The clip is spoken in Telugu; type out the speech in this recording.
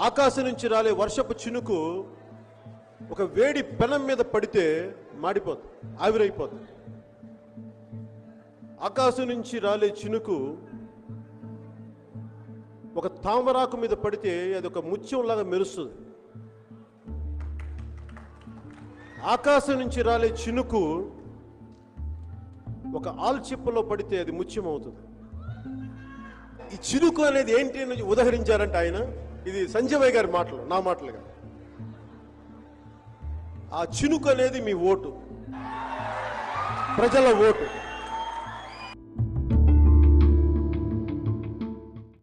ఆకాశం నుంచి రాలే వర్షపు చినుకు ఒక వేడి పెనం మీద పడితే మాడిపోతుంది ఆవిరైపోతుంది. ఆకాశం నుంచి రాలే చినుకు ఒక తామరాకు మీద పడితే అది ఒక ముత్యంలాగా మెరుస్తుంది. ఆకాశం నుంచి రాలే చినుకు ఒక ఆల్చిప్పలో పడితే అది ముత్యం అవుతుంది ఈ చినుకు అనేది ఏంటి అని ఉదహరించారంటే ఆయన? ఇది సంజయ్ గారి మాటలు నా మాటలుగా ఆ చినుకు అనేది మీ ఓటు. ప్రజల ఓటు.